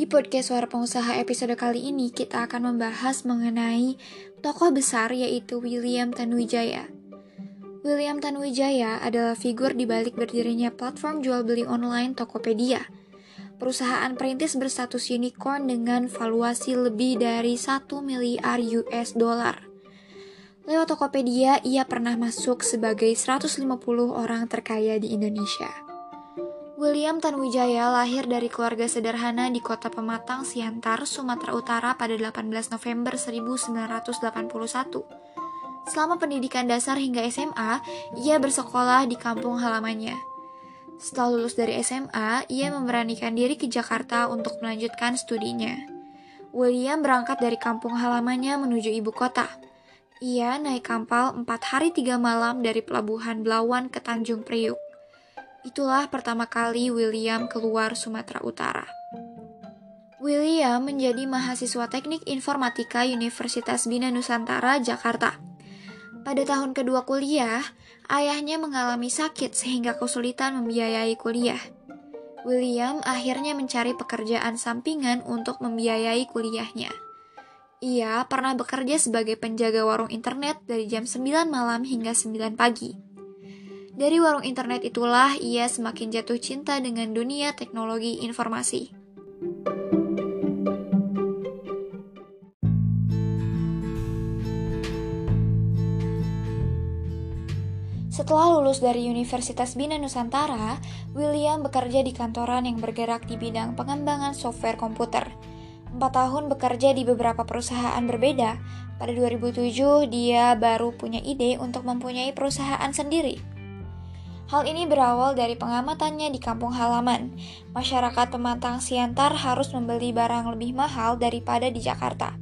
Di podcast Suara Pengusaha episode kali ini kita akan membahas mengenai tokoh besar yaitu William Tanuwijaya. William Tanuwijaya adalah figur di balik berdirinya platform jual beli online Tokopedia. Perusahaan perintis berstatus unicorn dengan valuasi lebih dari 1 miliar US dollar. Lewat Tokopedia, ia pernah masuk sebagai 150 orang terkaya di Indonesia. William Tanuwijaya lahir dari keluarga sederhana di kota Pematang, Siantar, Sumatera Utara pada 18 November 1981. Selama pendidikan dasar hingga SMA, ia bersekolah di kampung halamannya. Setelah lulus dari SMA, ia memberanikan diri ke Jakarta untuk melanjutkan studinya. William berangkat dari kampung halamannya menuju ibu kota. Ia naik kapal 4 hari 3 malam dari pelabuhan Belawan ke Tanjung Priuk. Itulah pertama kali William keluar Sumatera Utara. William menjadi mahasiswa teknik informatika Universitas Bina Nusantara, Jakarta. Pada tahun kedua kuliah, ayahnya mengalami sakit sehingga kesulitan membiayai kuliah. William akhirnya mencari pekerjaan sampingan untuk membiayai kuliahnya. Ia pernah bekerja sebagai penjaga warung internet dari jam 9 malam hingga 9 pagi. Dari warung internet itulah ia semakin jatuh cinta dengan dunia teknologi informasi. Setelah lulus dari Universitas Bina Nusantara, William bekerja di kantoran yang bergerak di bidang pengembangan software komputer. Empat tahun bekerja di beberapa perusahaan berbeda, pada 2007 dia baru punya ide untuk mempunyai perusahaan sendiri. Hal ini berawal dari pengamatannya di kampung halaman. Masyarakat pematang Siantar harus membeli barang lebih mahal daripada di Jakarta.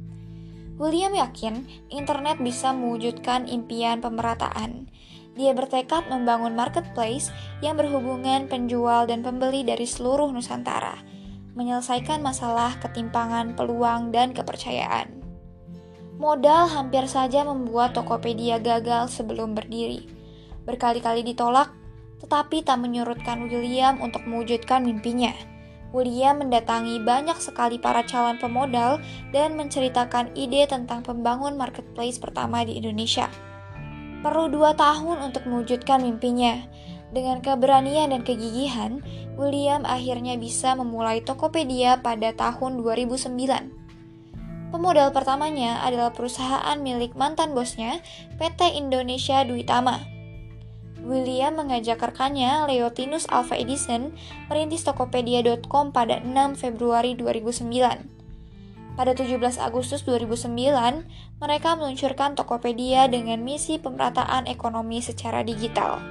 William yakin internet bisa mewujudkan impian pemerataan. Dia bertekad membangun marketplace yang berhubungan penjual dan pembeli dari seluruh Nusantara, menyelesaikan masalah ketimpangan peluang dan kepercayaan. Modal hampir saja membuat Tokopedia gagal sebelum berdiri. Berkali-kali ditolak tetapi tak menyurutkan William untuk mewujudkan mimpinya. William mendatangi banyak sekali para calon pemodal dan menceritakan ide tentang pembangun marketplace pertama di Indonesia. Perlu dua tahun untuk mewujudkan mimpinya. Dengan keberanian dan kegigihan, William akhirnya bisa memulai Tokopedia pada tahun 2009. Pemodal pertamanya adalah perusahaan milik mantan bosnya, PT Indonesia Duitama. William mengajak rekannya, Leotinus Alva Edison, merintis Tokopedia.com pada 6 Februari 2009. Pada 17 Agustus 2009, mereka meluncurkan Tokopedia dengan misi pemerataan ekonomi secara digital.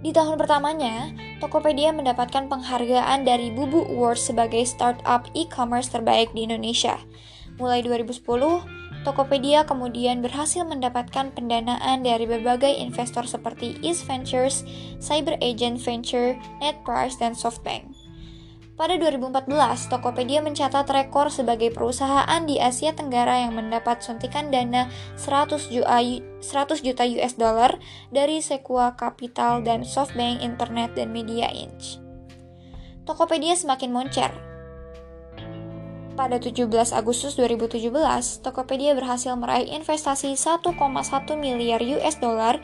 Di tahun pertamanya, Tokopedia mendapatkan penghargaan dari Bubu Awards sebagai startup e-commerce terbaik di Indonesia. Mulai 2010, Tokopedia kemudian berhasil mendapatkan pendanaan dari berbagai investor seperti East Ventures, Cyber Agent Venture, NetPrice, dan SoftBank. Pada 2014, Tokopedia mencatat rekor sebagai perusahaan di Asia Tenggara yang mendapat suntikan dana 100 juta US dollar dari Sequoia Capital dan SoftBank Internet dan Media Inc. Tokopedia semakin moncer, pada 17 Agustus 2017, Tokopedia berhasil meraih investasi 1,1 miliar US dollar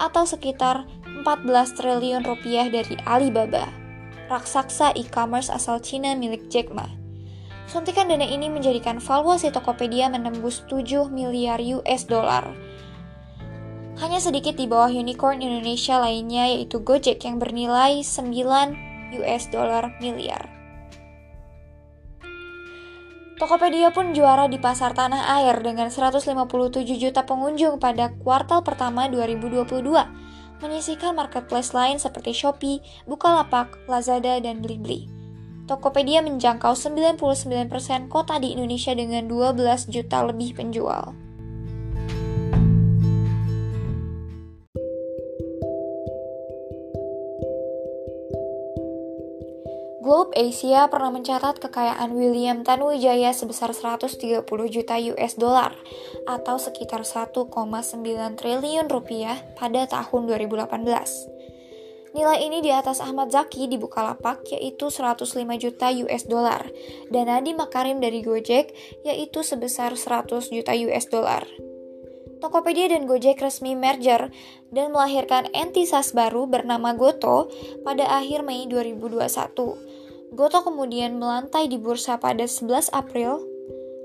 atau sekitar 14 triliun rupiah dari Alibaba, raksasa e-commerce asal Cina milik Jack Ma. Suntikan dana ini menjadikan valuasi Tokopedia menembus 7 miliar US dollar. Hanya sedikit di bawah unicorn Indonesia lainnya yaitu Gojek yang bernilai 9 US dollar miliar. Tokopedia pun juara di pasar tanah air dengan 157 juta pengunjung pada kuartal pertama 2022, menyisihkan marketplace lain seperti Shopee, Bukalapak, Lazada, dan Blibli. Tokopedia menjangkau 99% kota di Indonesia dengan 12 juta lebih penjual. Globe Asia pernah mencatat kekayaan William Tanuwijaya sebesar 130 juta US dollar atau sekitar 1,9 triliun rupiah pada tahun 2018. Nilai ini di atas Ahmad Zaki di Bukalapak yaitu 105 juta US dollar dan Nadiem Makarim dari Gojek yaitu sebesar 100 juta US dollar. Tokopedia dan Gojek resmi merger dan melahirkan entitas baru bernama Goto pada akhir Mei 2021. Goto kemudian melantai di bursa pada 11 April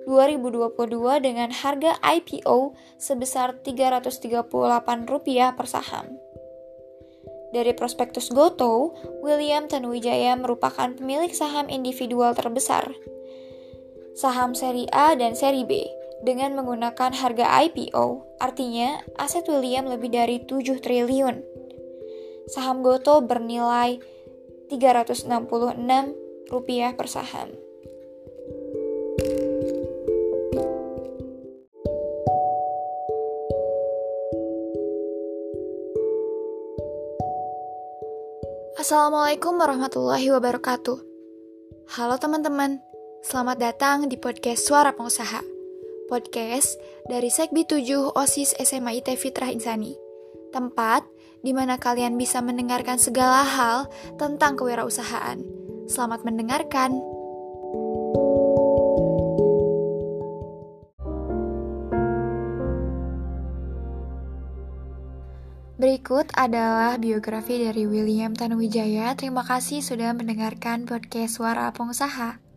2022 dengan harga IPO sebesar Rp338 per saham. Dari prospektus Goto, William Tanuwijaya merupakan pemilik saham individual terbesar, saham seri A dan seri B, dengan menggunakan harga IPO, artinya aset William lebih dari 7 triliun. Saham Goto bernilai 366 rupiah per saham. Assalamualaikum warahmatullahi wabarakatuh. Halo teman-teman, selamat datang di podcast Suara Pengusaha. Podcast dari Sekbi 7 OSIS SMA IT Fitrah Insani. Tempat di mana kalian bisa mendengarkan segala hal tentang kewirausahaan. Selamat mendengarkan. Berikut adalah biografi dari William Tanuwijaya. Terima kasih sudah mendengarkan podcast Suara Pengusaha.